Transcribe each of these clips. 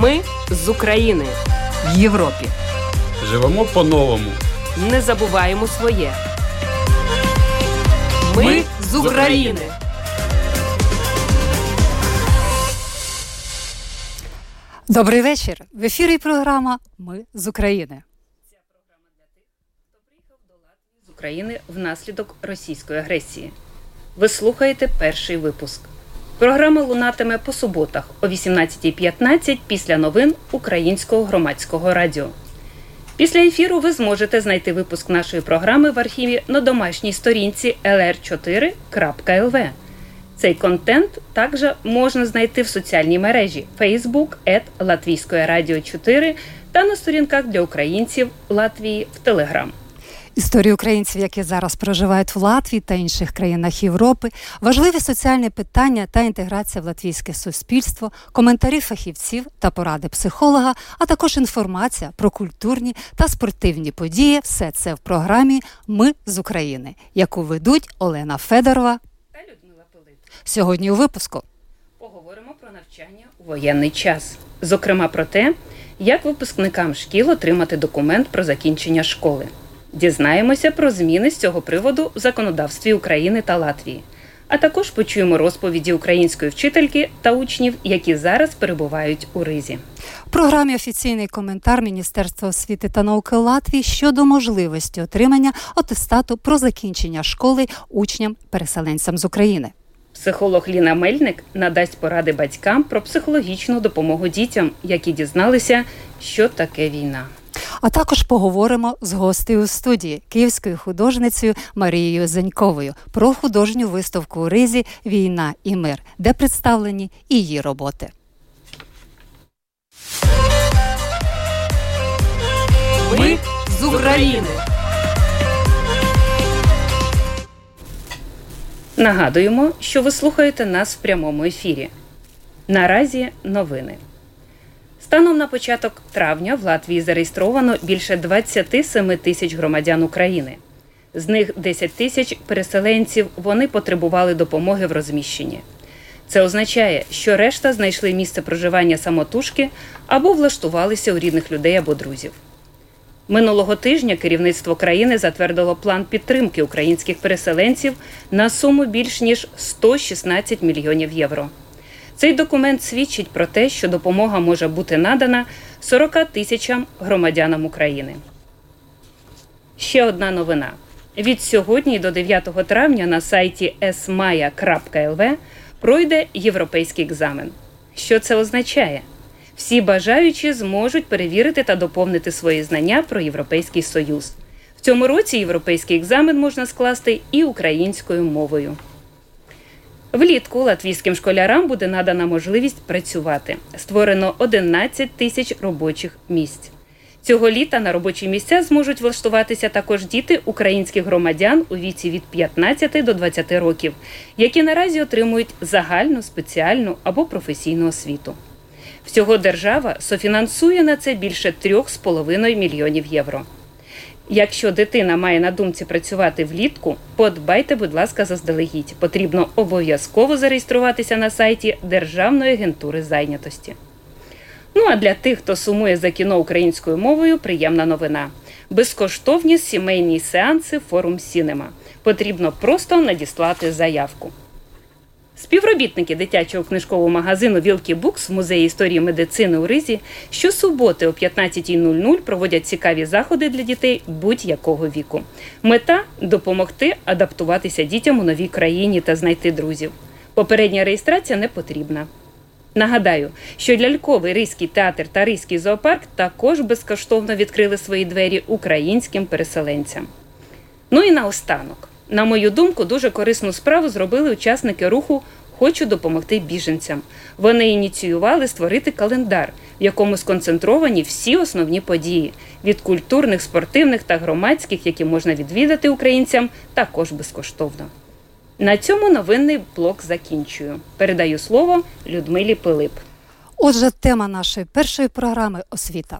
Ми з України в Європі. Живемо по-новому. Не забуваємо своє. Ми, Ми з України. Добрий вечір. В ефірі програма Ми з України. Ця програма для тих, хто приїхав до Латвії з України внаслідок російської агресії. Ви слухаєте перший випуск. Програма лунатиме по суботах о 18.15 після новин Українського громадського радіо. Після ефіру ви зможете знайти випуск нашої програми в архіві на домашній сторінці lr4.lv. Цей контент також можна знайти в соціальній мережі Facebook at Латвійської радіо 4 та на сторінках для українців Латвії в Телеграм. Історії українців, які зараз проживають в Латвії та інших країнах Європи, важливі соціальні питання та інтеграція в латвійське суспільство, коментарі фахівців та поради психолога, а також інформація про культурні та спортивні події. Все це в програмі Ми з України, яку ведуть Олена Федорова та Людмила Пилип. Сьогодні у випуску поговоримо про навчання у воєнний час, зокрема про те, як випускникам шкіл отримати документ про закінчення школи. Дізнаємося про зміни з цього приводу в законодавстві України та Латвії. А також почуємо розповіді української вчительки та учнів, які зараз перебувають у ризі. В програмі офіційний коментар Міністерства освіти та науки Латвії щодо можливості отримання атестату про закінчення школи учням-переселенцям з України. Психолог Ліна Мельник надасть поради батькам про психологічну допомогу дітям, які дізналися, що таке війна. А також поговоримо з гостею студії київською художницею Марією Зеньковою про художню виставку у ризі Війна і мир, де представлені її роботи. Ми з України. Нагадуємо, що ви слухаєте нас в прямому ефірі. Наразі новини. Станом на початок травня в Латвії зареєстровано більше 27 тисяч громадян України. З них 10 тисяч переселенців вони потребували допомоги в розміщенні. Це означає, що решта знайшли місце проживання самотужки або влаштувалися у рідних людей або друзів. Минулого тижня керівництво країни затвердило план підтримки українських переселенців на суму більш ніж 116 мільйонів євро. Цей документ свідчить про те, що допомога може бути надана 40 тисячам громадянам України. Ще одна новина. Від сьогодні до 9 травня на сайті esmaya.lv пройде європейський екзамен. Що це означає? Всі бажаючі зможуть перевірити та доповнити свої знання про Європейський Союз. В цьому році європейський екзамен можна скласти і українською мовою. Влітку латвійським школярам буде надана можливість працювати. Створено 11 тисяч робочих місць. Цього літа на робочі місця зможуть влаштуватися також діти українських громадян у віці від 15 до 20 років, які наразі отримують загальну, спеціальну або професійну освіту. Всього держава софінансує на це більше 3,5 мільйонів євро. Якщо дитина має на думці працювати влітку, подбайте, будь ласка, заздалегідь. Потрібно обов'язково зареєструватися на сайті Державної агентури зайнятості. Ну а для тих, хто сумує за кіно українською мовою, приємна новина. Безкоштовні сімейні сеанси Forum Cinemas. Потрібно просто надіслати заявку. Співробітники дитячого книжкового магазину Vilki Books в музеї історії медицини у Ризі щосуботи о 15.00 проводять цікаві заходи для дітей будь-якого віку. Мета допомогти адаптуватися дітям у новій країні та знайти друзів. Попередня реєстрація не потрібна. Нагадаю, що ляльковий Ризький театр та Ризький зоопарк також безкоштовно відкрили свої двері українським переселенцям. Ну і наостанок. На мою думку, дуже корисну справу зробили учасники руху Хочу допомогти біженцям. Вони ініціювали створити календар, в якому сконцентровані всі основні події від культурних, спортивних та громадських, які можна відвідати українцям, також безкоштовно. На цьому новинний блок закінчую. Передаю слово Людмилі Пилип. Отже, тема нашої першої програми освіта.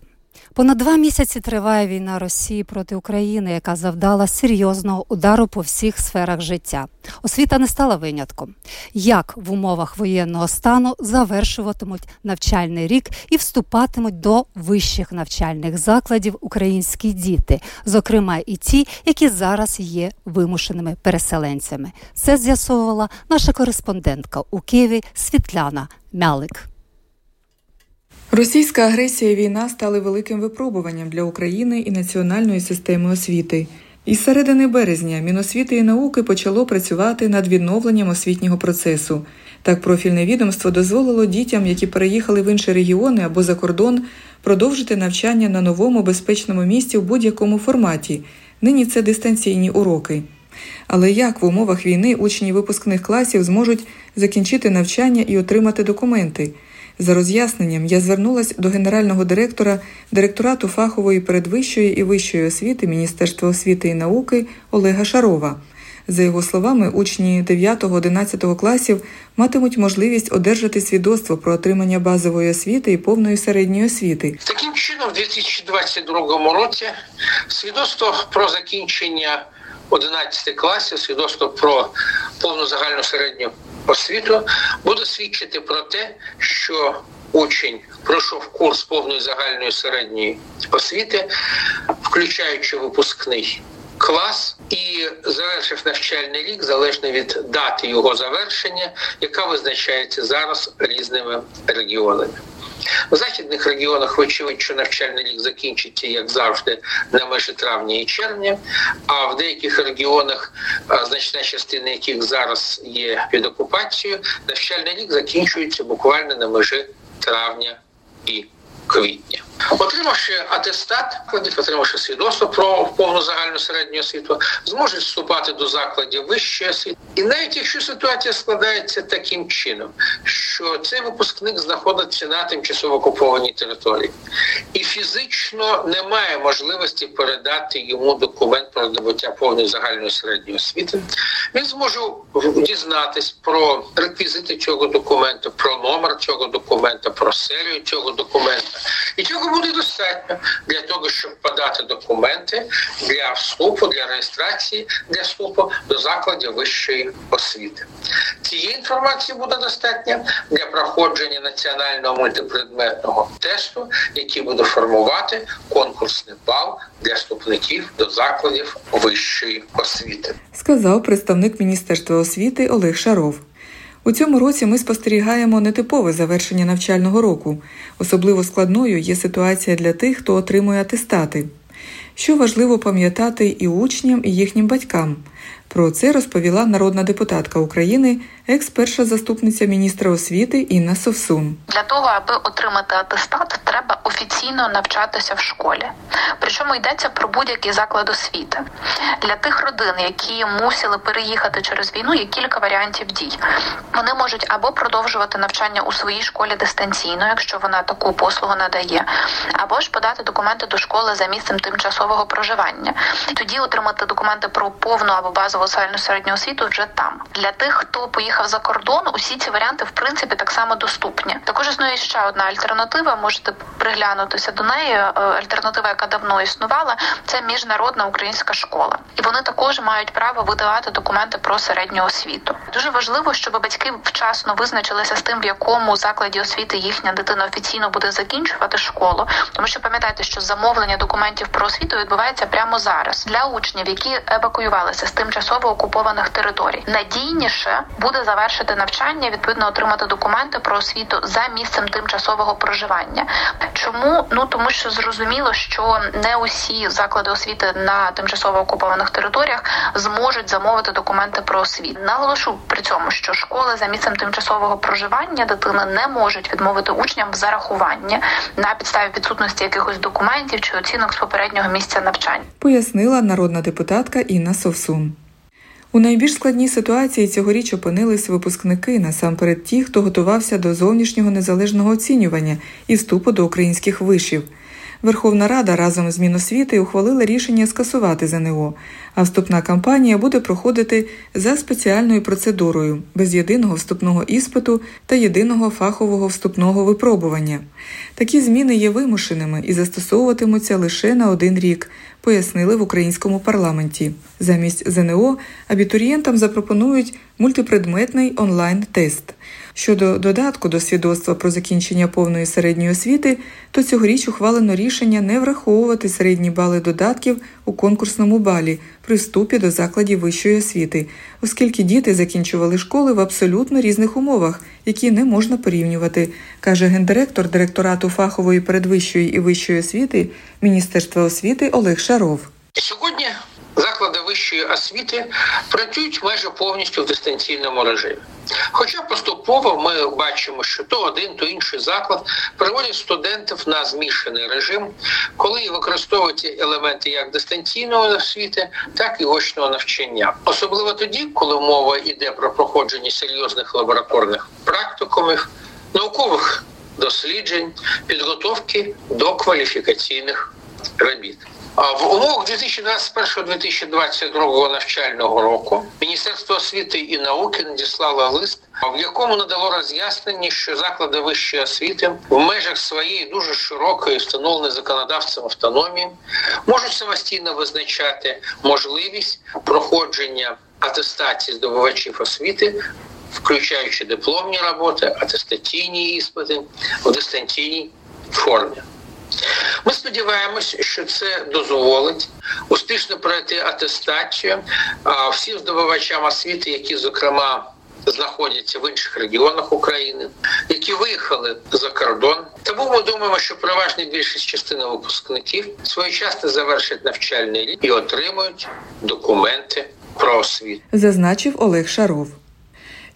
Понад два місяці триває війна Росії проти України, яка завдала серйозного удару по всіх сферах життя. Освіта не стала винятком. Як в умовах воєнного стану завершуватимуть навчальний рік і вступатимуть до вищих навчальних закладів українські діти, зокрема і ті, які зараз є вимушеними переселенцями. Це з'ясовувала наша кореспондентка у Києві Світляна Мялик. Російська агресія і війна стали великим випробуванням для України і національної системи освіти. Із середини березня Міносвіти і науки почало працювати над відновленням освітнього процесу. Так, профільне відомство дозволило дітям, які переїхали в інші регіони або за кордон, продовжити навчання на новому безпечному місці в будь-якому форматі. Нині це дистанційні уроки. Але як в умовах війни учні випускних класів зможуть закінчити навчання і отримати документи? За роз'ясненням я звернулася до генерального директора директорату фахової передвищої і вищої освіти Міністерства освіти і науки Олега Шарова. За його словами, учні 9-11 класів матимуть можливість одержати свідоцтво про отримання базової освіти і повної середньої освіти. Таким чином, в 2022 році свідоцтво про закінчення 11 класів, свідоцтво про повну загальну середню освіту буде свідчити про те, що учень пройшов курс повної загальної середньої освіти, включаючи випускний клас, і завершив навчальний рік залежно від дати його завершення, яка визначається зараз різними регіонами. В західних регіонах очевидно, що навчальний рік закінчиться, як завжди, на межі травня і червня. А в деяких регіонах, значна частина яких зараз є під окупацією, навчальний рік закінчується буквально на межі травня і квітня. Отримавши атестат, отримавши свідоцтво про повну загальну середню освіту, зможуть вступати до закладів вищої освіти. І навіть якщо ситуація складається таким чином, що цей випускник знаходиться на тимчасово окупованій території, і фізично немає можливості передати йому документ про здобуття повної загальної середньої освіти, він зможе дізнатись про реквізити цього документу, про номер цього документа, про серію цього документа. І цього буде достатньо для того, щоб подати документи для вступу, для реєстрації для вступу до закладів вищої освіти. Цієї інформації буде достатньо для проходження національного мультипредметного тесту, який буде формувати конкурсний бал для вступників до закладів вищої освіти, сказав представник міністерства освіти Олег Шаров. У цьому році ми спостерігаємо нетипове завершення навчального року. Особливо складною є ситуація для тих, хто отримує атестати. Що важливо пам'ятати і учням, і їхнім батькам. Про це розповіла народна депутатка України, екс-перша заступниця міністра освіти Інна Совсун. Для того аби отримати атестат, треба офіційно навчатися в школі. Причому йдеться про будь-який заклад освіти для тих родин, які мусили переїхати через війну. Є кілька варіантів дій. Вони можуть або продовжувати навчання у своїй школі дистанційно, якщо вона таку послугу надає, або ж подати документи до школи за місцем тимчасового проживання. Тоді отримати документи про повну або базову загальну середню освіту вже там. Для тих, хто поїхав за кордон, усі ці варіанти в принципі так само доступні. Також існує ще одна альтернатива. Можете приглянутися до неї. Е, альтернатива, яка давно існувала, це міжнародна українська школа, і вони також мають право видавати документи про середню освіту. Дуже важливо, щоб батьки вчасно визначилися з тим, в якому закладі освіти їхня дитина офіційно буде закінчувати школу, тому що пам'ятайте, що замовлення документів про освіту відбувається прямо зараз для учнів, які евакуювалися з тимчасово окупованих територій. Надійніше буде завершити навчання, відповідно отримати документи про освіту за місцем тимчасового проживання. Чому ну тому, що зрозуміло, що не усі заклади освіти на тимчасово окупованих територіях зможуть замовити документи про освіту. Наголошу при цьому, що школи за місцем тимчасового проживання дитини не можуть відмовити учням в зарахуванні на підставі відсутності якихось документів чи оцінок з попереднього місця навчання. Пояснила народна депутатка Інна Совсун. У найбільш складній ситуації цьогоріч опинились випускники насамперед ті, хто готувався до зовнішнього незалежного оцінювання і вступу до українських вишів. Верховна Рада разом з Міносвіти ухвалила рішення скасувати ЗНО, а вступна кампанія буде проходити за спеціальною процедурою без єдиного вступного іспиту та єдиного фахового вступного випробування. Такі зміни є вимушеними і застосовуватимуться лише на один рік, пояснили в українському парламенті. Замість ЗНО абітурієнтам запропонують мультипредметний онлайн-тест. Щодо додатку до свідоцтва про закінчення повної середньої освіти, то цьогоріч ухвалено рішення не враховувати середні бали додатків у конкурсному балі при вступі до закладів вищої освіти, оскільки діти закінчували школи в абсолютно різних умовах, які не можна порівнювати, каже гендиректор директорату фахової передвищої і вищої освіти Міністерства освіти Олег Шаров. Сьогодні заклади вищої освіти працюють майже повністю в дистанційному режимі. Хоча поступово ми бачимо, що то один, то інший заклад переводять студентів на змішаний режим, коли використовують елементи як дистанційної освіти, так і очного навчання, особливо тоді, коли мова йде про проходження серйозних лабораторних практикумів, наукових досліджень, підготовки до кваліфікаційних робіт. В умовах 2021-2022 навчального року Міністерство освіти і науки надіслало лист, в якому надало роз'яснення, що заклади вищої освіти в межах своєї дуже широкої встановленої законодавцем автономії можуть самостійно визначати можливість проходження атестації здобувачів освіти. Включаючи дипломні роботи, атестаційні іспити в дистанційній формі. Ми сподіваємось, що це дозволить успішно пройти атестацію всім здобувачам освіти, які зокрема. Знаходяться в інших регіонах України, які виїхали за кордон. Тому ми думаємо, що переважна більшість частини випускників своєчасно завершать навчальний рік і отримують документи про освіту. Зазначив Олег Шаров.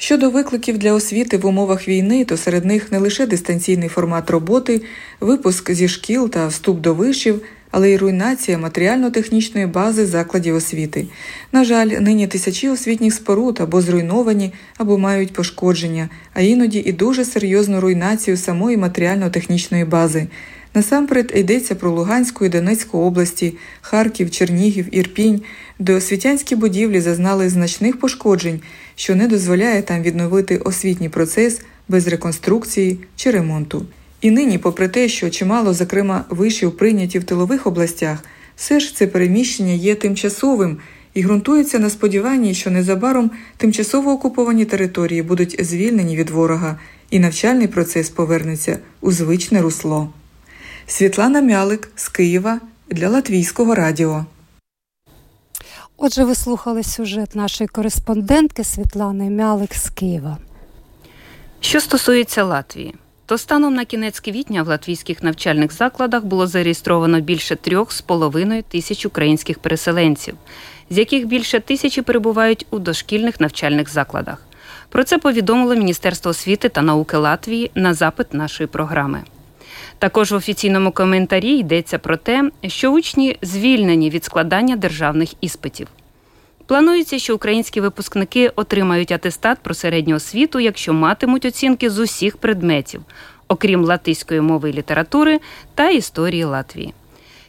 Щодо викликів для освіти в умовах війни, то серед них не лише дистанційний формат роботи, випуск зі шкіл та вступ до вишів, але й руйнація матеріально-технічної бази закладів освіти. На жаль, нині тисячі освітніх споруд або зруйновані, або мають пошкодження, а іноді і дуже серйозну руйнацію самої матеріально-технічної бази. Насамперед йдеться про Луганську і Донецьку області, Харків, Чернігів, Ірпінь, де освітянські будівлі зазнали значних пошкоджень, що не дозволяє там відновити освітній процес без реконструкції чи ремонту. І нині, попри те, що чимало, зокрема, вишів прийняті в тилових областях, все ж це переміщення є тимчасовим і ґрунтується на сподіванні, що незабаром тимчасово окуповані території будуть звільнені від ворога, і навчальний процес повернеться у звичне русло. Світлана Мялик з Києва для Латвійського радіо. Отже, ви слухали сюжет нашої кореспондентки Світлани Мялик з Києва. Що стосується Латвії, то станом на кінець квітня в латвійських навчальних закладах було зареєстровано більше трьох з половиною тисяч українських переселенців, з яких більше тисячі перебувають у дошкільних навчальних закладах. Про це повідомило Міністерство освіти та науки Латвії на запит нашої програми. Також в офіційному коментарі йдеться про те, що учні звільнені від складання державних іспитів. Планується, що українські випускники отримають атестат про середню освіту, якщо матимуть оцінки з усіх предметів, окрім латиської мови і літератури та історії Латвії.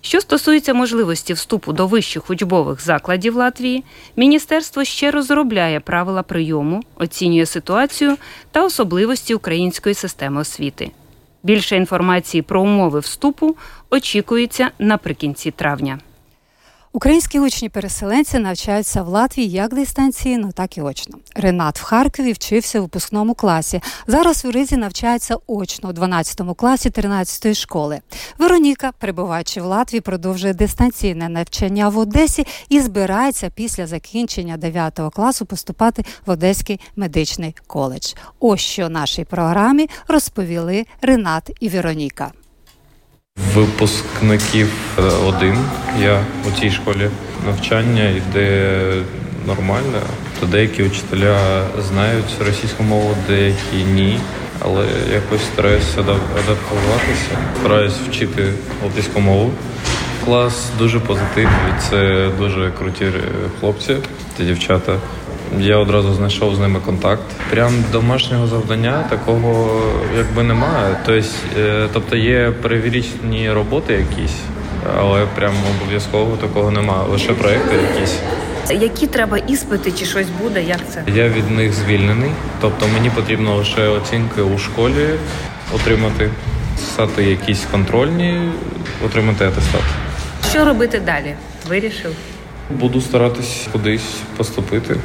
Що стосується можливості вступу до вищих учбових закладів Латвії, міністерство ще розробляє правила прийому, оцінює ситуацію та особливості української системи освіти. Більше інформації про умови вступу очікується наприкінці травня. Українські учні-переселенці навчаються в Латвії як дистанційно, так і очно. Ренат в Харкові вчився в випускному класі. Зараз у Ризі навчається очно у 12 класі 13-ї школи. Вероніка, перебуваючи в Латвії, продовжує дистанційне навчання в Одесі і збирається після закінчення 9 класу поступати в Одеський медичний коледж. Ось що нашій програмі розповіли Ренат і Вероніка. Випускників е, один. Я у цій школі навчання йде нормально. То деякі учителя знають російську мову, деякі ні. Але якось стараюся адаптуватися. Стараюсь вчити латиську мову. Клас дуже позитивний. Це дуже круті хлопці та дівчата. Я одразу знайшов з ними контакт. Прям домашнього завдання такого якби немає. Тобто, тобто є перевірічні роботи якісь, але прям обов'язково такого немає. Лише проекти якісь. Які треба іспити, чи щось буде? Як це? Я від них звільнений, тобто мені потрібно лише оцінки у школі отримати, стати якісь контрольні, отримати атестат. Що робити далі? Вирішив? Буду старатись кудись поступити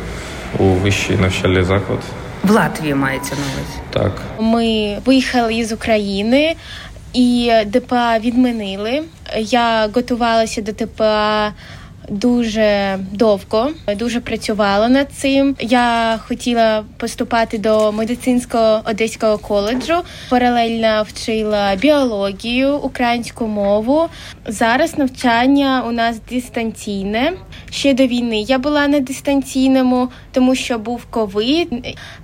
у вищий навчальний заклад. В Латвії мається на увазі. Так. Ми виїхали із України і ДПА відмінили. Я готувалася до ТПА дуже довго, дуже працювала над цим. Я хотіла поступати до медицинського одеського коледжу. Паралельно вчила біологію, українську мову. Зараз навчання у нас дистанційне. Ще до війни я була на дистанційному, тому що був ковид.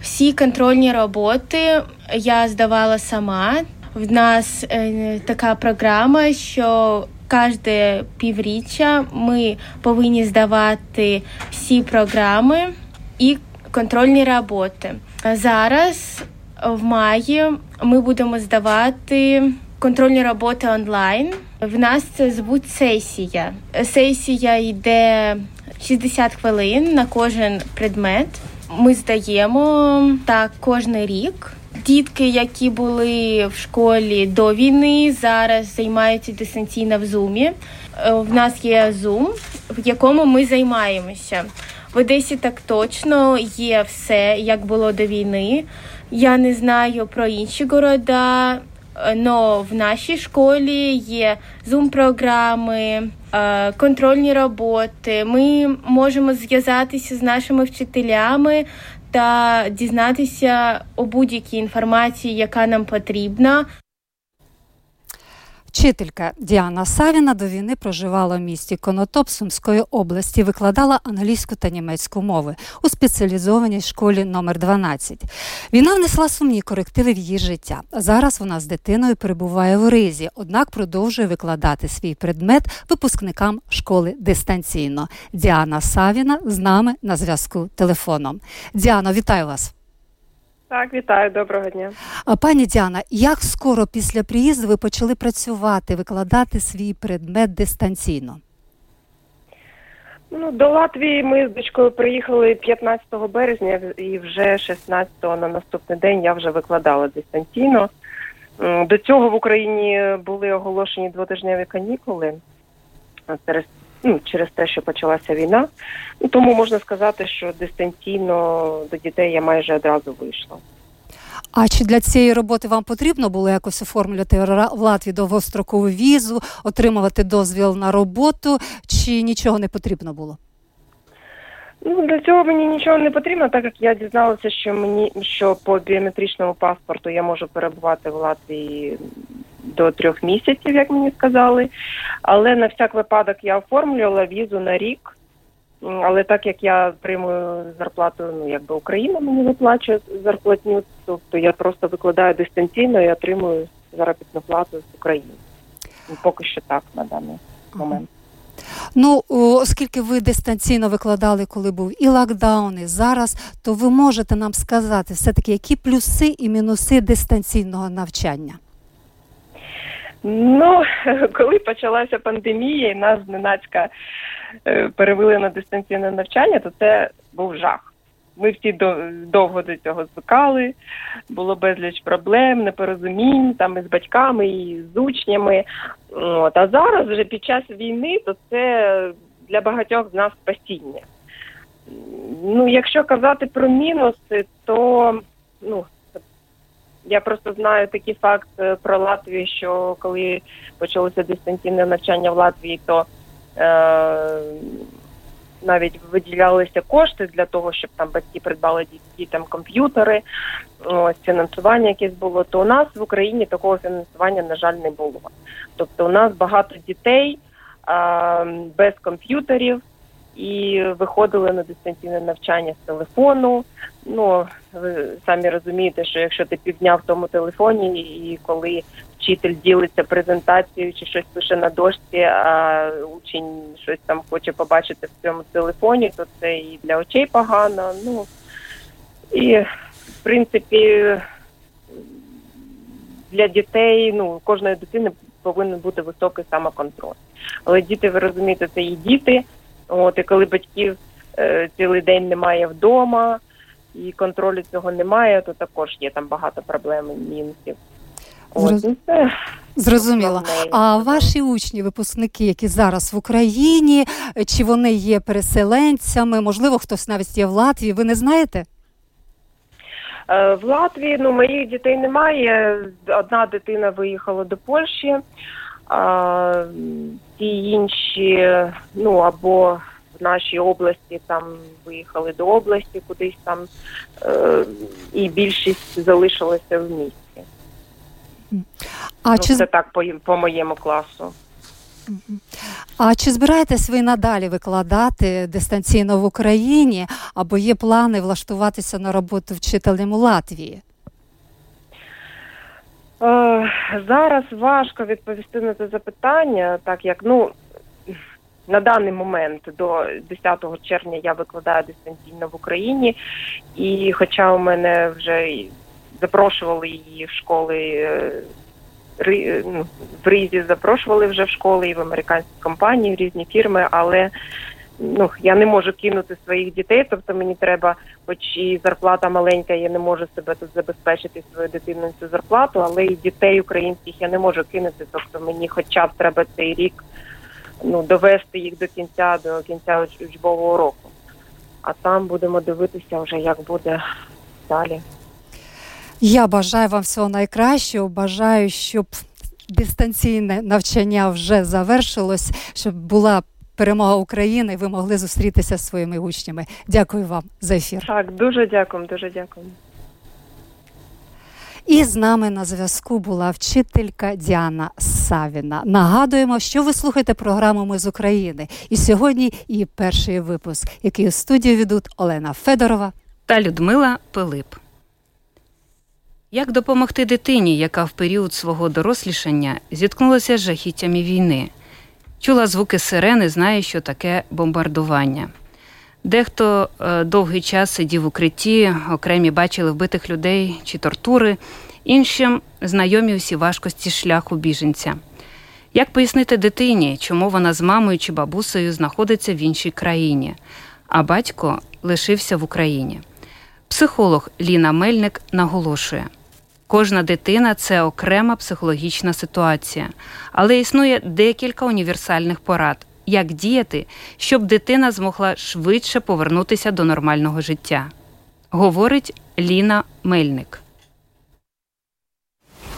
Всі контрольні роботи я здавала сама. В нас е, така програма, що кожне півріччя ми повинні здавати всі програми і контрольні роботи. Зараз в маї ми будемо здавати контрольні роботи онлайн. В нас це звуть сесія. Сесія йде 60 хвилин на кожен предмет. Ми здаємо так кожен рік. Дітки, які були в школі до війни, зараз займаються дистанційно в зумі. Е, в нас є зум, в якому ми займаємося. В Одесі так точно є все, як було до війни. Я не знаю про інші города, але в нашій школі є зум-програми, е, контрольні роботи. Ми можемо зв'язатися з нашими вчителями та дізнатися у будь-якій інформації, яка нам потрібна. Вчителька Діана Савіна до війни проживала в місті Конотоп Сумської області, викладала англійську та німецьку мови у спеціалізованій школі номер 12 Війна внесла сумні корективи в її життя. Зараз вона з дитиною перебуває в Ризі, однак продовжує викладати свій предмет випускникам школи дистанційно. Діана Савіна з нами на зв'язку телефоном. Діано, вітаю вас. Так, вітаю, доброго дня. Пані Діана, як скоро після приїзду ви почали працювати, викладати свій предмет дистанційно? Ну, До Латвії ми з дочкою приїхали 15 березня і вже 16-го на наступний день я вже викладала дистанційно. До цього в Україні були оголошені двотижневі канікули через ну, через те, що почалася війна. Ну, Тому можна сказати, що дистанційно до дітей я майже одразу вийшла. А чи для цієї роботи вам потрібно було якось оформлювати в Латвії довгострокову візу, отримувати дозвіл на роботу, чи нічого не потрібно було? Ну для цього мені нічого не потрібно, так як я дізналася, що мені що по біометричному паспорту я можу перебувати в Латвії до трьох місяців, як мені сказали. Але на всяк випадок я оформлювала візу на рік. Але так як я отримую зарплату, ну якби Україна мені виплачує зарплатню, тобто я просто викладаю дистанційно і отримую заробітну плату з України. Поки що так на даний момент. Ну, оскільки ви дистанційно викладали, коли був і локдаун, і зараз, то ви можете нам сказати все-таки, які плюси і мінуси дистанційного навчання? Ну, коли почалася пандемія, і нас зненацька е, перевели на дистанційне навчання, то це був жах. Ми всі довго до цього звикали, було безліч проблем, непорозумінь там із батьками, і з учнями. От. А зараз, вже під час війни, то це для багатьох з нас спасіння. Ну, якщо казати про мінуси, то ну, я просто знаю такий факт е, про Латвію, що коли почалося дистанційне навчання в Латвії, то е, навіть виділялися кошти для того, щоб там батьки придбали дітям комп'ютери, ось фінансування якесь було. То у нас в Україні такого фінансування, на жаль, не було. Тобто, у нас багато дітей е, без комп'ютерів. І виходили на дистанційне навчання з телефону. Ну ви самі розумієте, що якщо ти півдня в тому телефоні, і коли вчитель ділиться презентацією чи щось пише на дошці, а учень щось там хоче побачити в цьому телефоні, то це і для очей погано. Ну і в принципі для дітей, ну кожної дитини повинен бути високий самоконтроль. Але діти, ви розумієте, це і діти. От і коли батьків е, цілий день немає вдома і контролю цього немає, то також є там багато проблем і мінусів. Зроз... Це Зрозуміло. А ваші учні, випускники, які зараз в Україні, чи вони є переселенцями? Можливо, хтось навіть є в Латвії. Ви не знаєте? Е, в Латвії ну моїх дітей немає. Одна дитина виїхала до Польщі, а ті інші, ну або в нашій області там виїхали до області, кудись там, е, і більшість залишилася в місті. А ну, чи Це так по, по моєму класу. а чи збираєтесь ви надалі викладати дистанційно в Україні, або є плани влаштуватися на роботу вчителем у Латвії? Е, зараз важко відповісти на це запитання, так як ну на даний момент до 10 червня я викладаю дистанційно в Україні, і хоча у мене вже запрошували її в школи. е, ну, в Ризі запрошували вже в школи і в американські компанії, в різні фірми, але ну я не можу кинути своїх дітей, тобто мені треба, хоч і зарплата маленька, я не можу себе тут забезпечити свою дитину цю зарплату, але і дітей українських я не можу кинути. Тобто мені хоча б треба цей рік ну довести їх до кінця, до кінця учбового року. А там будемо дивитися вже, як буде далі. Я бажаю вам всього найкращого. Бажаю, щоб дистанційне навчання вже завершилось, щоб була перемога України, і ви могли зустрітися зі своїми учнями. Дякую вам за ефір. Так, дуже дякую, дуже дякую. І з нами на зв'язку була вчителька Діана Савіна. Нагадуємо, що ви слухаєте програму Ми з України. І сьогодні і перший випуск, який у студію ведуть Олена Федорова та Людмила Пилип. Як допомогти дитині, яка в період свого дорослішання зіткнулася з жахіттями війни? Чула звуки сирени, знає, що таке бомбардування. Дехто е, довгий час сидів в укритті, окремі бачили вбитих людей чи тортури, іншим знайомі усі важкості шляху біженця. Як пояснити дитині, чому вона з мамою чи бабусею знаходиться в іншій країні, а батько лишився в Україні? Психолог Ліна Мельник наголошує. Кожна дитина це окрема психологічна ситуація, але існує декілька універсальних порад, як діяти, щоб дитина змогла швидше повернутися до нормального життя. Говорить Ліна Мельник.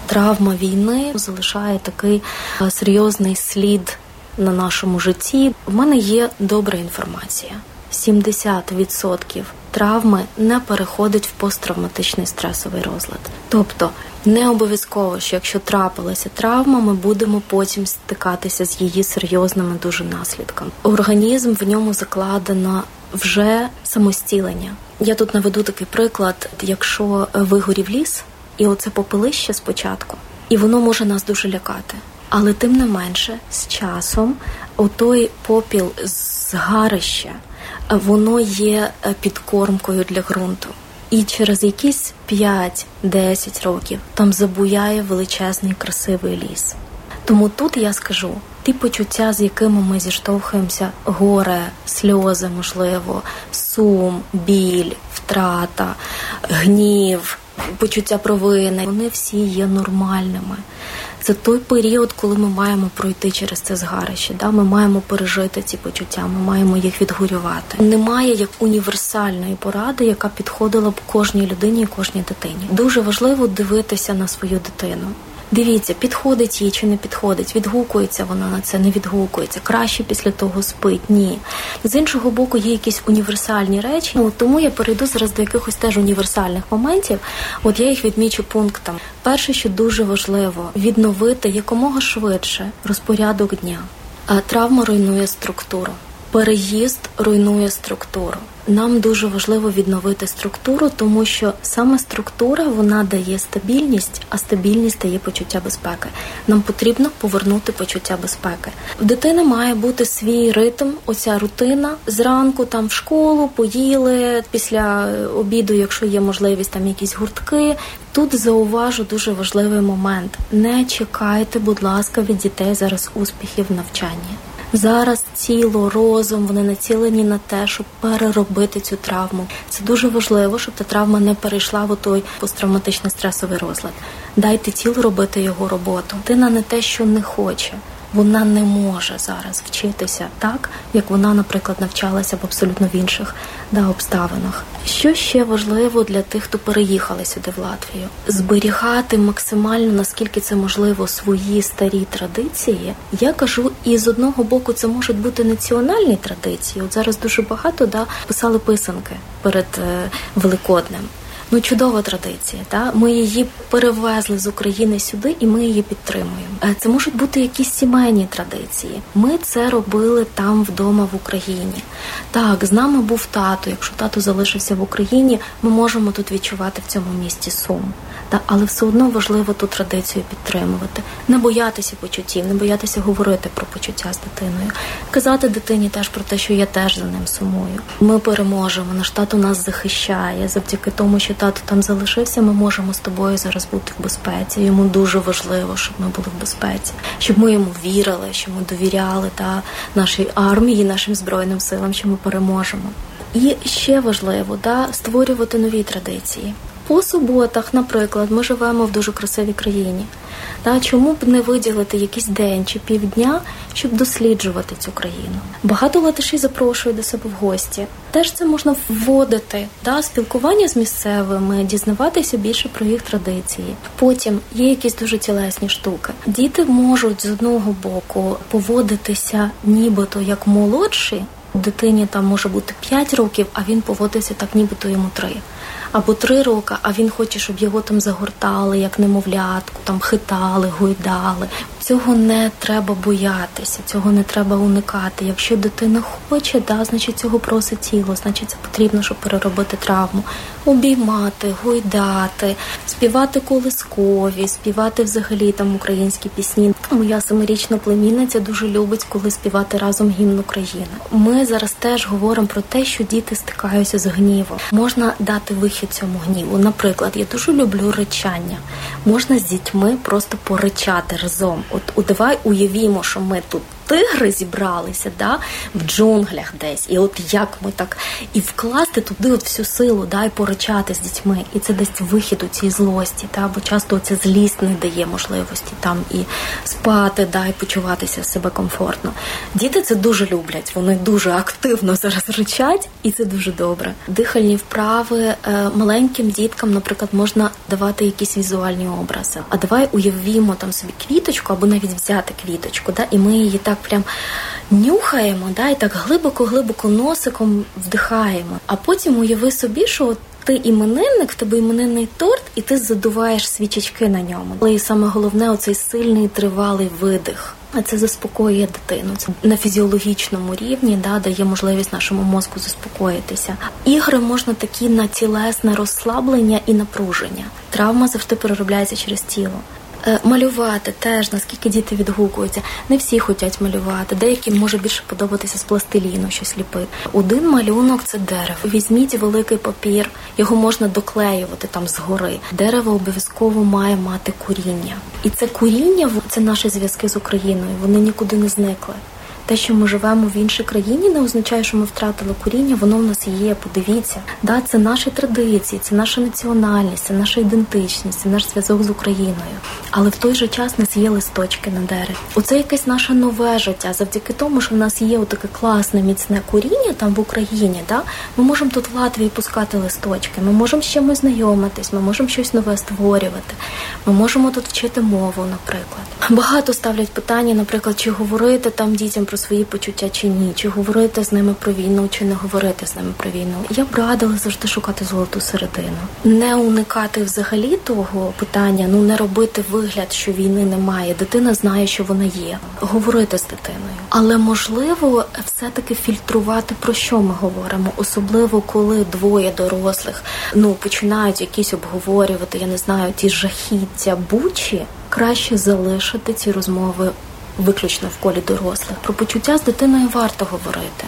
Травма війни залишає такий е, серйозний слід на нашому житті. У мене є добра інформація. 70% травми не переходить в посттравматичний стресовий розлад. Тобто не обов'язково, що якщо трапилася травма, ми будемо потім стикатися з її серйозними дуже наслідками. Організм в ньому закладено вже самостілення. Я тут наведу такий приклад: якщо вигорів ліс, і оце попелище спочатку, і воно може нас дуже лякати. Але тим не менше, з часом, отой попіл згарища, воно є підкормкою для ґрунту. І через якісь 5-10 років там забуяє величезний красивий ліс. Тому тут я скажу ті почуття, з якими ми зіштовхуємося, горе, сльози, можливо, сум, біль, втрата, гнів, почуття провини, вони всі є нормальними. Це той період, коли ми маємо пройти через це згарище. Да? Ми маємо пережити ці почуття, ми маємо їх відгорювати. Немає як універсальної поради, яка підходила б кожній людині і кожній дитині. Дуже важливо дивитися на свою дитину. Дивіться, підходить їй чи не підходить, відгукується вона на це, не відгукується. Краще після того спить. Ні. З іншого боку, є якісь універсальні речі. Ну, тому я перейду зараз до якихось теж універсальних моментів. От я їх відмічу пунктом. Перше, що дуже важливо, відновити якомога швидше розпорядок дня. А травма руйнує структуру. Переїзд руйнує структуру. Нам дуже важливо відновити структуру, тому що саме структура вона дає стабільність, а стабільність дає почуття безпеки. Нам потрібно повернути почуття безпеки. В дитини має бути свій ритм, оця рутина. Зранку там в школу поїли після обіду, якщо є можливість, там якісь гуртки. Тут зауважу дуже важливий момент: не чекайте, будь ласка, від дітей зараз успіхів в навчанні. Зараз тіло, розум вони націлені на те, щоб переробити цю травму. Це дуже важливо, щоб та травма не перейшла в той посттравматичний стресовий розлад. Дайте тілу робити його роботу. Дитина не те, що не хоче вона не може зараз вчитися так, як вона, наприклад, навчалася в абсолютно в інших да, обставинах. Що ще важливо для тих, хто переїхали сюди в Латвію, зберігати максимально наскільки це можливо свої старі традиції. Я кажу, і з одного боку це можуть бути національні традиції. От зараз дуже багато да писали писанки перед е, Великоднем. Ну, чудова традиція. Та ми її перевезли з України сюди, і ми її підтримуємо. Е, це можуть бути якісь сімейні традиції. Ми це робили там вдома в Україні. Так, з нами був тато. Якщо тато залишився в Україні, ми можемо тут відчувати в цьому місті сум. Та але все одно важливо ту традицію підтримувати, не боятися почуттів, не боятися говорити про почуття з дитиною, казати дитині теж про те, що я теж за ним сумую. Ми переможемо. Наш тато нас захищає завдяки тому, що тато там залишився. Ми можемо з тобою зараз бути в безпеці. Йому дуже важливо, щоб ми були в безпеці, щоб ми йому вірили, щоб ми довіряли та нашій армії, нашим збройним силам, що ми переможемо. І ще важливо да створювати нові традиції. По суботах, наприклад, ми живемо в дуже красивій країні. Та чому б не виділити якийсь день чи півдня, щоб досліджувати цю країну? Багато латиші запрошують до себе в гості. Теж це можна вводити да, спілкування з місцевими, дізнаватися більше про їх традиції. Потім є якісь дуже тілесні штуки. Діти можуть з одного боку поводитися, нібито як молодші. Дитині там може бути 5 років, а він поводиться так, нібито йому 3 або три роки, а він хоче, щоб його там загортали, як немовлятку, там хитали, гойдали. Цього не треба боятися, цього не треба уникати. Якщо дитина хоче, да, значить цього просить тіло, значить це потрібно, щоб переробити травму, обіймати, гойдати, співати колискові, співати взагалі там українські пісні. Моя семирічна племінниця дуже любить, коли співати разом гімн України. Ми зараз теж говоримо про те, що діти стикаються з гнівом. Можна дати вихід цьому гніву. Наприклад, я дуже люблю речання. Можна з дітьми просто поричати разом. От давай уявімо, що ми тут тигри зібралися да, в джунглях десь, і от як ми так і вкласти туди от всю силу, да, і поричати з дітьми, і це дасть вихід у цій злості, та бо часто ця злість не дає можливості там і спати, да, і почуватися себе комфортно. Діти це дуже люблять, вони дуже активно зараз ричать, і це дуже добре. Дихальні вправи е, маленьким діткам, наприклад, можна давати якісь візуальні образи. А давай уявімо там собі квіточку або навіть взяти квіточку, да, і ми її так прям нюхаємо, да, і так глибоко-глибоко носиком вдихаємо. А потім уяви собі, що от ти іменинник, в тебе іменинний торт, і ти задуваєш свічечки на ньому. Але і саме головне оцей сильний тривалий видих. А це заспокоює дитину. Це на фізіологічному рівні да, дає можливість нашому мозку заспокоїтися. Ігри можна такі на тілесне розслаблення і напруження. Травма завжди переробляється через тіло. Е, малювати теж, наскільки діти відгукуються. Не всі хочуть малювати, деяким може більше подобатися з пластиліну щось ліпити. Один малюнок це дерево. Візьміть великий папір, його можна доклеювати там згори. Дерево обов'язково має мати коріння. І це коріння це наші зв'язки з Україною. Вони нікуди не зникли. Те, що ми живемо в іншій країні, не означає, що ми втратили коріння, воно в нас є. Подивіться, да, це наші традиції, це наша національність, це наша ідентичність, це наш зв'язок з Україною. Але в той же час нас є листочки на дереві. Оце якесь наше нове життя. Завдяки тому, що в нас є таке класне міцне коріння там в Україні. Да, ми можемо тут в Латвії пускати листочки. Ми можемо з чимось знайомитись, ми можемо щось нове створювати. Ми можемо тут вчити мову, наприклад. Багато ставлять питання, наприклад, чи говорити там дітям про про свої почуття чи ні, чи говорити з ними про війну, чи не говорити з ними про війну. Я б радила завжди шукати золоту середину, не уникати взагалі того питання, ну не робити вигляд, що війни немає. Дитина знає, що вона є. Говорити з дитиною, але можливо, все-таки фільтрувати про що ми говоримо, особливо коли двоє дорослих ну починають якісь обговорювати, я не знаю, ті жахіття бучі, краще залишити ці розмови виключно в колі дорослих. Про почуття з дитиною варто говорити.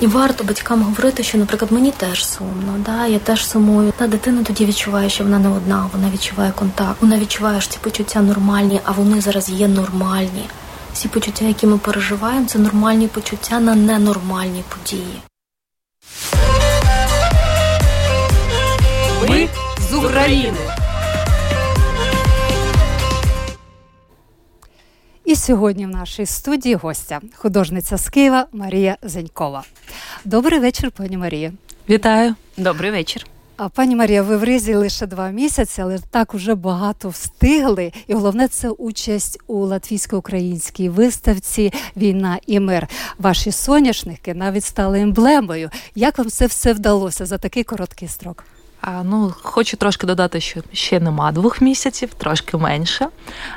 І варто батькам говорити, що, наприклад, мені теж сумно, да, я теж сумую. Та дитина тоді відчуває, що вона не одна, вона відчуває контакт, вона відчуває, що ці почуття нормальні, а вони зараз є нормальні. Всі почуття, які ми переживаємо, це нормальні почуття на ненормальні події. Ми з України. І сьогодні в нашій студії гостя, художниця з Києва Марія Зенькова. Добрий вечір, пані Марія. Вітаю. Добрий вечір. А пані Марія, ви в Ризі лише два місяці, але так уже багато встигли. І головне це участь у латвійсько-українській виставці Війна і мир. Ваші соняшники навіть стали емблемою. Як вам це все вдалося за такий короткий строк? Ну, хочу трошки додати, що ще нема двох місяців, трошки менше.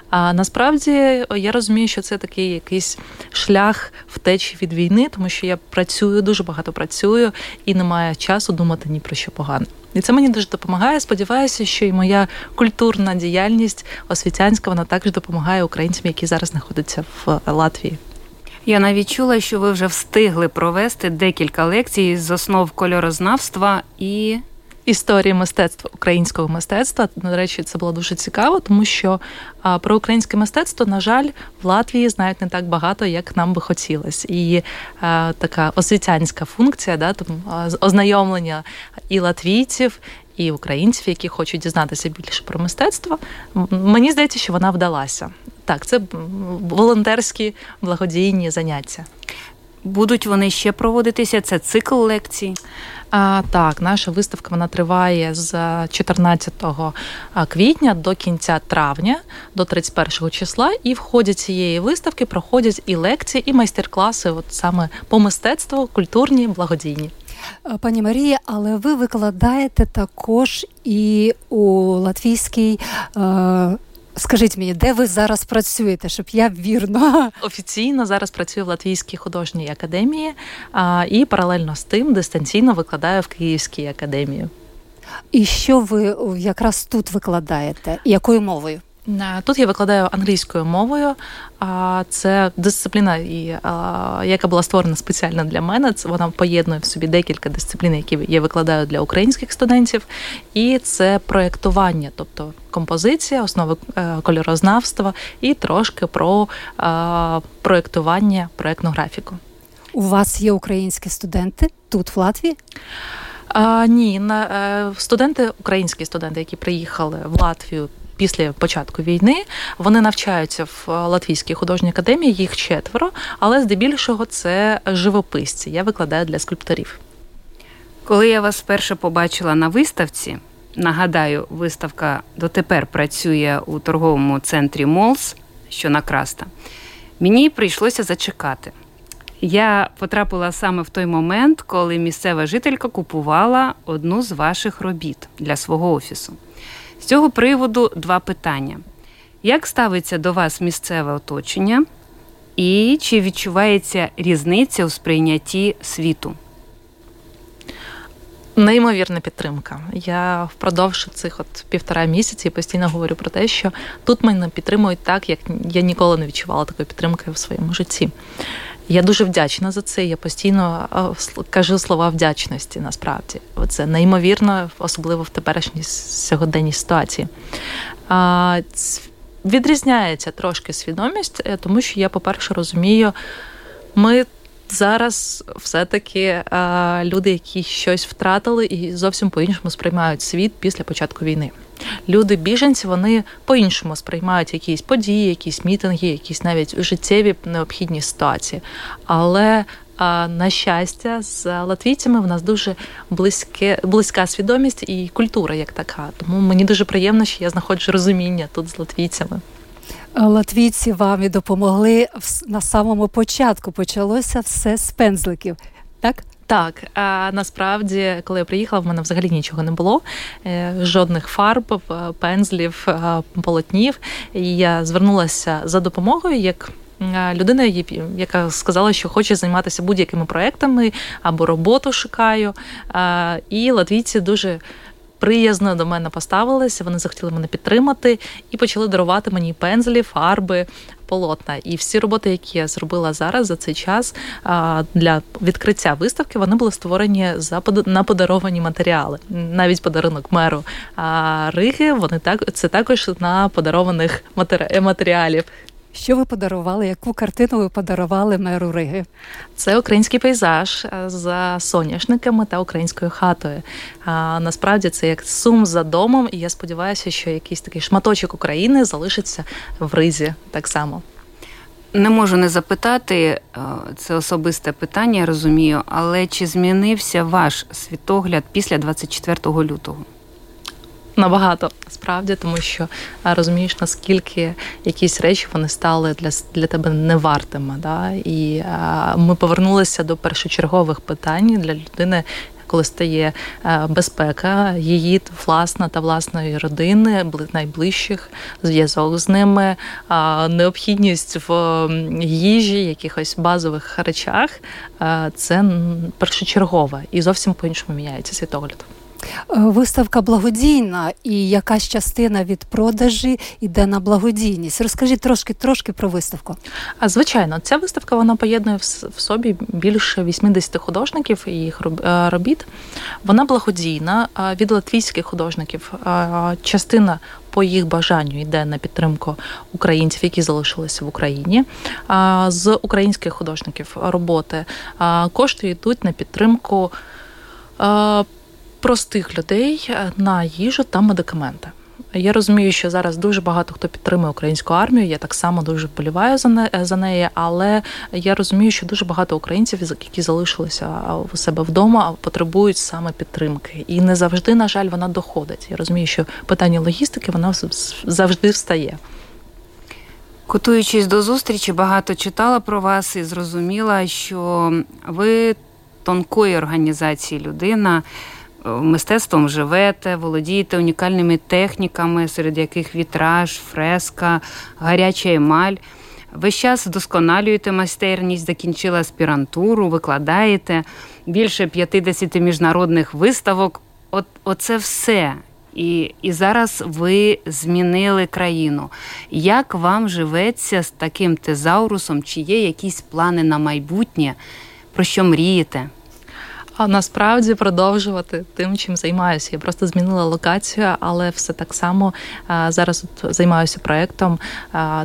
А насправді я розумію, що це такий якийсь шлях втечі від війни, тому що я працюю, дуже багато працюю і немає часу думати ні про що погане. І це мені дуже допомагає. Сподіваюся, що і моя культурна діяльність освітянська вона також допомагає українцям, які зараз знаходяться в Латвії. Я навіть чула, що ви вже встигли провести декілька лекцій з основ кольорознавства і історії мистецтва українського мистецтва. До речі, це було дуже цікаво, тому що про українське мистецтво, на жаль, в Латвії знають не так багато, як нам би хотілося. І а, така освітянська функція, да, там ознайомлення і латвійців. І українців, які хочуть дізнатися більше про мистецтво, мені здається, що вона вдалася. Так, це волонтерські благодійні заняття. Будуть вони ще проводитися? Це цикл лекцій. А, Так, наша виставка вона триває з 14 квітня до кінця травня, до 31 числа. І в ході цієї виставки проходять і лекції, і майстер-класи, от саме по мистецтву, культурні, благодійні. Пані Марія, але ви викладаєте також і у латвійській е, Скажіть мені, де ви зараз працюєте, щоб я вірно офіційно зараз працюю в Латвійській художній академії а, і паралельно з тим дистанційно викладаю в Київській академії. І що ви якраз тут викладаєте? Якою мовою? Тут я викладаю англійською мовою, а це дисципліна, яка була створена спеціально для мене. Це вона поєднує в собі декілька дисциплін, які я викладаю для українських студентів, і це проєктування, тобто композиція, основи е, кольорознавства і трошки про проєктування, проєктну графіку. У вас є українські студенти тут в Латвії? А, Ні, на е, студенти, українські студенти, які приїхали в Латвію після початку війни. Вони навчаються в Латвійській художній академії, їх четверо, але здебільшого це живописці. Я викладаю для скульпторів. Коли я вас вперше побачила на виставці, нагадаю, виставка дотепер працює у торговому центрі Молс, що на Краста, мені прийшлося зачекати. Я потрапила саме в той момент, коли місцева жителька купувала одну з ваших робіт для свого офісу. З цього приводу два питання: як ставиться до вас місцеве оточення, і чи відчувається різниця у сприйнятті світу? Неймовірна підтримка. Я впродовж цих от півтора місяці постійно говорю про те, що тут мене підтримують так, як я ніколи не відчувала такої підтримки в своєму житті. Я дуже вдячна за це. Я постійно кажу слова вдячності. Насправді, це неймовірно, особливо в теперішній сьогоденній ситуації. Відрізняється трошки свідомість, е, тому що я, по-перше, розумію, ми зараз все-таки люди, які щось втратили, і зовсім по-іншому сприймають світ після початку війни люди, біженці, вони по-іншому сприймають якісь події, якісь мітинги, якісь навіть життєві необхідні ситуації. Але на щастя, з латвійцями в нас дуже близьке, близька свідомість і культура як така. Тому мені дуже приємно, що я знаходжу розуміння тут з латвійцями. латвійці вам і допомогли на самому початку. Почалося все з пензликів, так? Так, а насправді, коли я приїхала, в мене взагалі нічого не було, е, жодних фарб, е, пензлів, е, полотнів. І я звернулася за допомогою як. Людина, яка сказала, що хоче займатися будь-якими проектами або роботу шукаю. І латвійці дуже приязно до мене поставилися. Вони захотіли мене підтримати і почали дарувати мені пензлі, фарби, полотна. І всі роботи, які я зробила зараз за цей час для відкриття виставки, вони були створені за на подаровані матеріали. Навіть подарунок меру Риги. Вони так це також на подарованих матеріалів. Що ви подарували? Яку картину ви подарували меру Риги? Це український пейзаж е, за соняшниками та українською хатою. А насправді це як сум за домом, і я сподіваюся, що якийсь такий шматочок України залишиться в ризі так само. Не можу не запитати, е, це особисте питання, я розумію, але чи змінився ваш світогляд після 24 лютого? Набагато справді, тому що розумієш, наскільки якісь речі вони стали для для тебе невартими. Да? І а, ми повернулися до першочергових питань для людини. Коли стає безпека, її власна та власної родини, найближчих зв'язок з ними, необхідність в їжі, якихось базових речах, це першочергове і зовсім по іншому міняється світогляд. Е, виставка благодійна і якась частина від продажі йде на благодійність. Розкажіть трошки трошки про виставку. А звичайно, ця виставка вона поєднує в собі більше 80 художників і їх е, робіт. Вона благодійна від латвійських художників. Частина по їх бажанню йде на підтримку українців, які залишилися в Україні. З українських художників роботи кошти йдуть на підтримку простих людей е, на їжу та медикаменти. Я розумію, що зараз дуже багато хто підтримує українську армію. Я так само дуже вболіваю за не за неї, але я розумію, що дуже багато українців, які залишилися у себе вдома, потребують саме підтримки, і не завжди, на жаль, вона доходить. Я розумію, що питання логістики вона завжди встає. Готуючись до зустрічі, багато читала про вас і зрозуміла, що ви тонкої організації людина мистецтвом живете, володієте унікальними техніками, серед яких вітраж, фреска, гаряча емаль. Весь час вдосконалюєте майстерність, закінчили аспірантуру, викладаєте більше 50 міжнародних виставок. От Оце все. І і зараз ви змінили країну. Як вам живеться з таким тезаурусом? Чи є якісь плани на майбутнє, про що мрієте? А насправді продовжувати тим, чим займаюся. Я просто змінила локацію, але все так само зараз от займаюся проектом.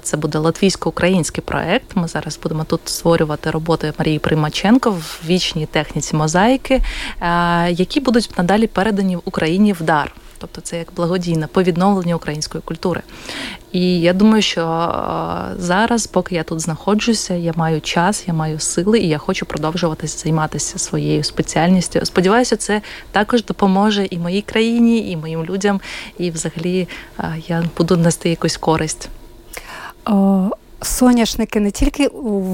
Це буде латвійсько-український проект. Ми зараз будемо тут створювати роботи Марії Примаченко в вічній техніці мозаїки, які будуть надалі передані в Україні в дар тобто це як благодійне по відновленню української культури. І я думаю, що зараз, поки я тут знаходжуся, я маю час, я маю сили, і я хочу продовжувати займатися своєю спеціальністю. Сподіваюся, це також допоможе і моїй країні, і моїм людям, і взагалі я буду нести якусь користь. Соняшники не тільки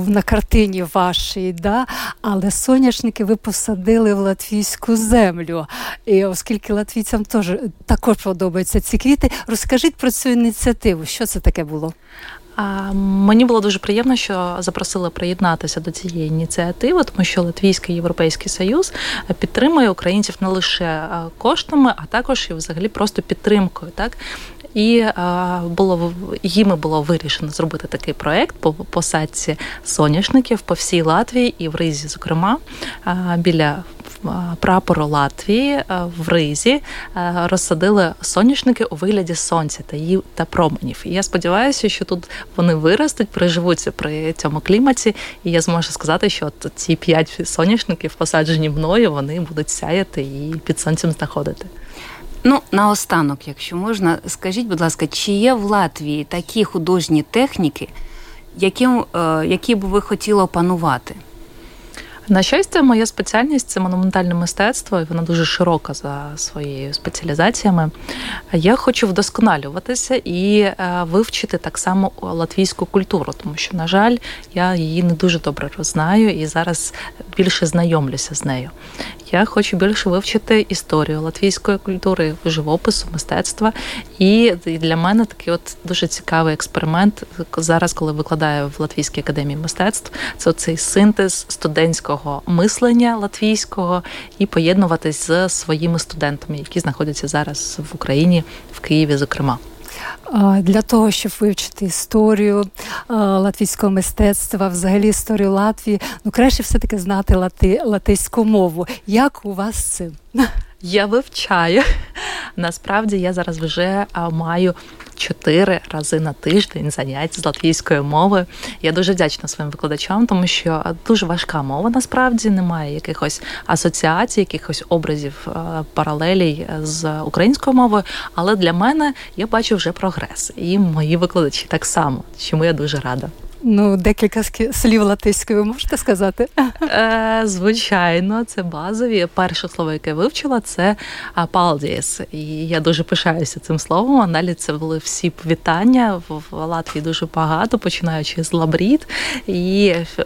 на картині вашій, да, але соняшники ви посадили в латвійську землю. І Оскільки латвійцям теж також подобаються ці квіти, розкажіть про цю ініціативу. Що це таке було? Мені було дуже приємно, що запросили приєднатися до цієї ініціативи, тому що Латвійський європейський союз підтримує українців не лише коштами, а також і взагалі просто підтримкою. Так і було їми було вирішено зробити такий проект по посадці соняшників по всій Латвії і в Ризі, зокрема біля прапору Латвії в Ризі розсадили соняшники у вигляді сонця та її та променів. І я сподіваюся, що тут вони виростуть, приживуться при цьому кліматі, і я зможу сказати, що от ці п'ять соняшників, посаджені мною, вони будуть сяяти і під сонцем знаходити. Ну, наостанок, якщо можна, скажіть, будь ласка, чи є в Латвії такі художні техніки, яким, е, які б ви хотіли опанувати? На щастя, моя спеціальність це монументальне мистецтво, і вона дуже широка за своєю спеціалізаціями. Я хочу вдосконалюватися і е, вивчити так само латвійську культуру, тому що, на жаль, я її не дуже добре знаю і зараз більше знайомлюся з нею. Я хочу більше вивчити історію латвійської культури, живопису, мистецтва. І для мене такий от дуже цікавий експеримент зараз, коли викладаю в Латвійській академії мистецтв. Це цей синтез студентського мислення латвійського і поєднуватись з своїми студентами, які знаходяться зараз в Україні, в Києві, зокрема. Для того, щоб вивчити історію латвійського мистецтва, взагалі історію Латвії, ну краще все-таки знати лати, латиську мову. Як у вас цим? Я вивчаю. Насправді я зараз вже маю чотири рази на тиждень занять з латвійської мови. Я дуже вдячна своїм викладачам, тому що дуже важка мова насправді немає якихось асоціацій, якихось образів паралелій з українською мовою. Але для мене я бачу вже прогрес, і мої викладачі так само, чому я дуже рада. Ну, декілька слів латиською ви можете сказати? Е, Звичайно, це базові. Перше слово, яке вивчила, це палдіс. І я дуже пишаюся цим словом. А далі це були всі вітання. В Латвії дуже багато, починаючи з лабріт і е,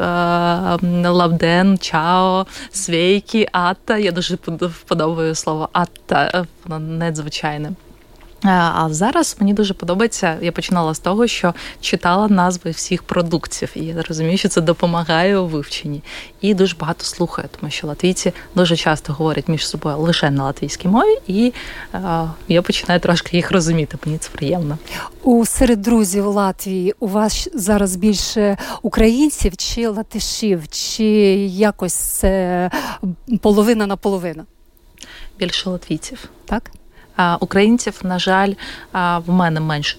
лавден, чао, свейкі, атта. Я дуже вподобаю слово атта, воно надзвичайне. А зараз мені дуже подобається. Я починала з того, що читала назви всіх продуктів, і я розумію, що це допомагає у вивченні. І дуже багато слухаю, тому що латвійці дуже часто говорять між собою лише на латвійській мові, і е, я починаю трошки їх розуміти. Мені це приємно. У серед друзів Латвії у вас зараз більше українців чи латишів, чи якось це половина на половину? Більше латвійців. Так. Українців, на жаль, в мене менше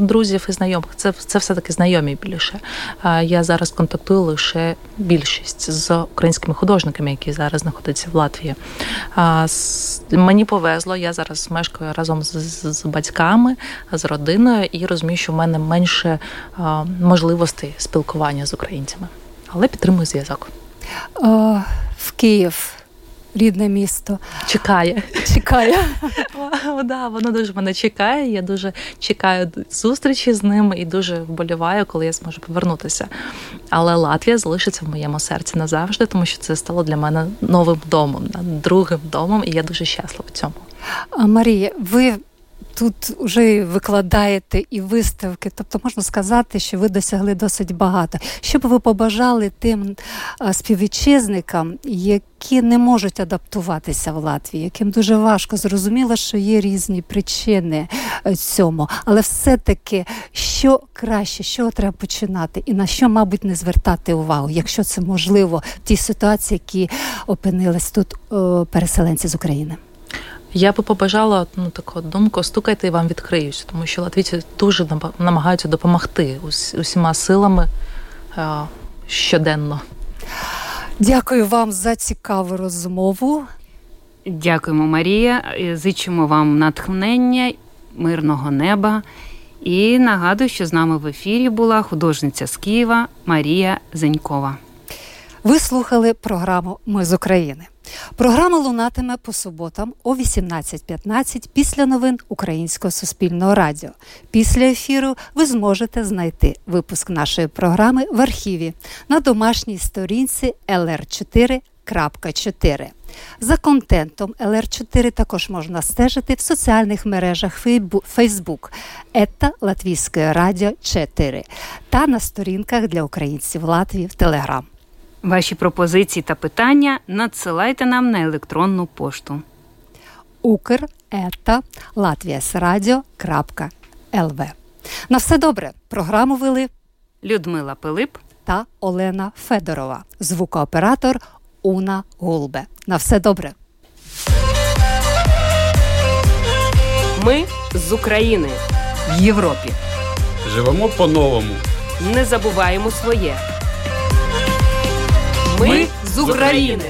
друзів і знайомих. Це це все таки знайомі більше. Я зараз контактую лише більшість з українськими художниками, які зараз знаходяться в Латвії. Мені повезло, я зараз мешкаю разом з, з батьками, з родиною і розумію, що в мене менше можливостей спілкування з українцями, але підтримую зв'язок. В Київ рідне місто. Чекає. Чекає. да, Воно дуже мене чекає. Я дуже чекаю зустрічі з ним і дуже вболіваю, коли я зможу повернутися. Але Латвія залишиться в моєму серці назавжди, тому що це стало для мене новим домом, другим домом, і я дуже щаслива в цьому. Марія, ви тут вже викладаєте і виставки, тобто можна сказати, що ви досягли досить багато. Що б ви побажали тим співвітчизникам, які не можуть адаптуватися в Латвії, яким дуже важко зрозуміло, що є різні причини е, цьому, але все-таки що краще, що треба починати, і на що, мабуть, не звертати увагу, якщо це можливо в тій ситуації, які опинились тут переселенці з України. Я би побажала ну таку думку, стукайте і вам відкриюсь, тому що латвійці дуже намагаються допомогти усіма силами е, щоденно. Дякую вам за цікаву розмову. Дякуємо, Марія. Зичимо вам натхнення, мирного неба. І нагадую, що з нами в ефірі була художниця з Києва Марія Зенькова. Ви слухали програму Ми з України. Програма лунатиме по суботам о 18.15 після новин Українського суспільного радіо. Після ефіру ви зможете знайти випуск нашої програми в архіві на домашній сторінці LR4.4. За контентом LR4 також можна стежити в соціальних мережах Facebook Ета Латвійське Радіо 4 та на сторінках для українців Латвії в Телеграм. Ваші пропозиції та питання надсилайте нам на електронну пошту ukr.latviasradio.lv На все добре. Програму вели Людмила Пилип та Олена Федорова, звукооператор Уна Гулбе. На все добре. Ми з України в Європі. Живемо по-новому. Не забуваємо своє. Ми з України.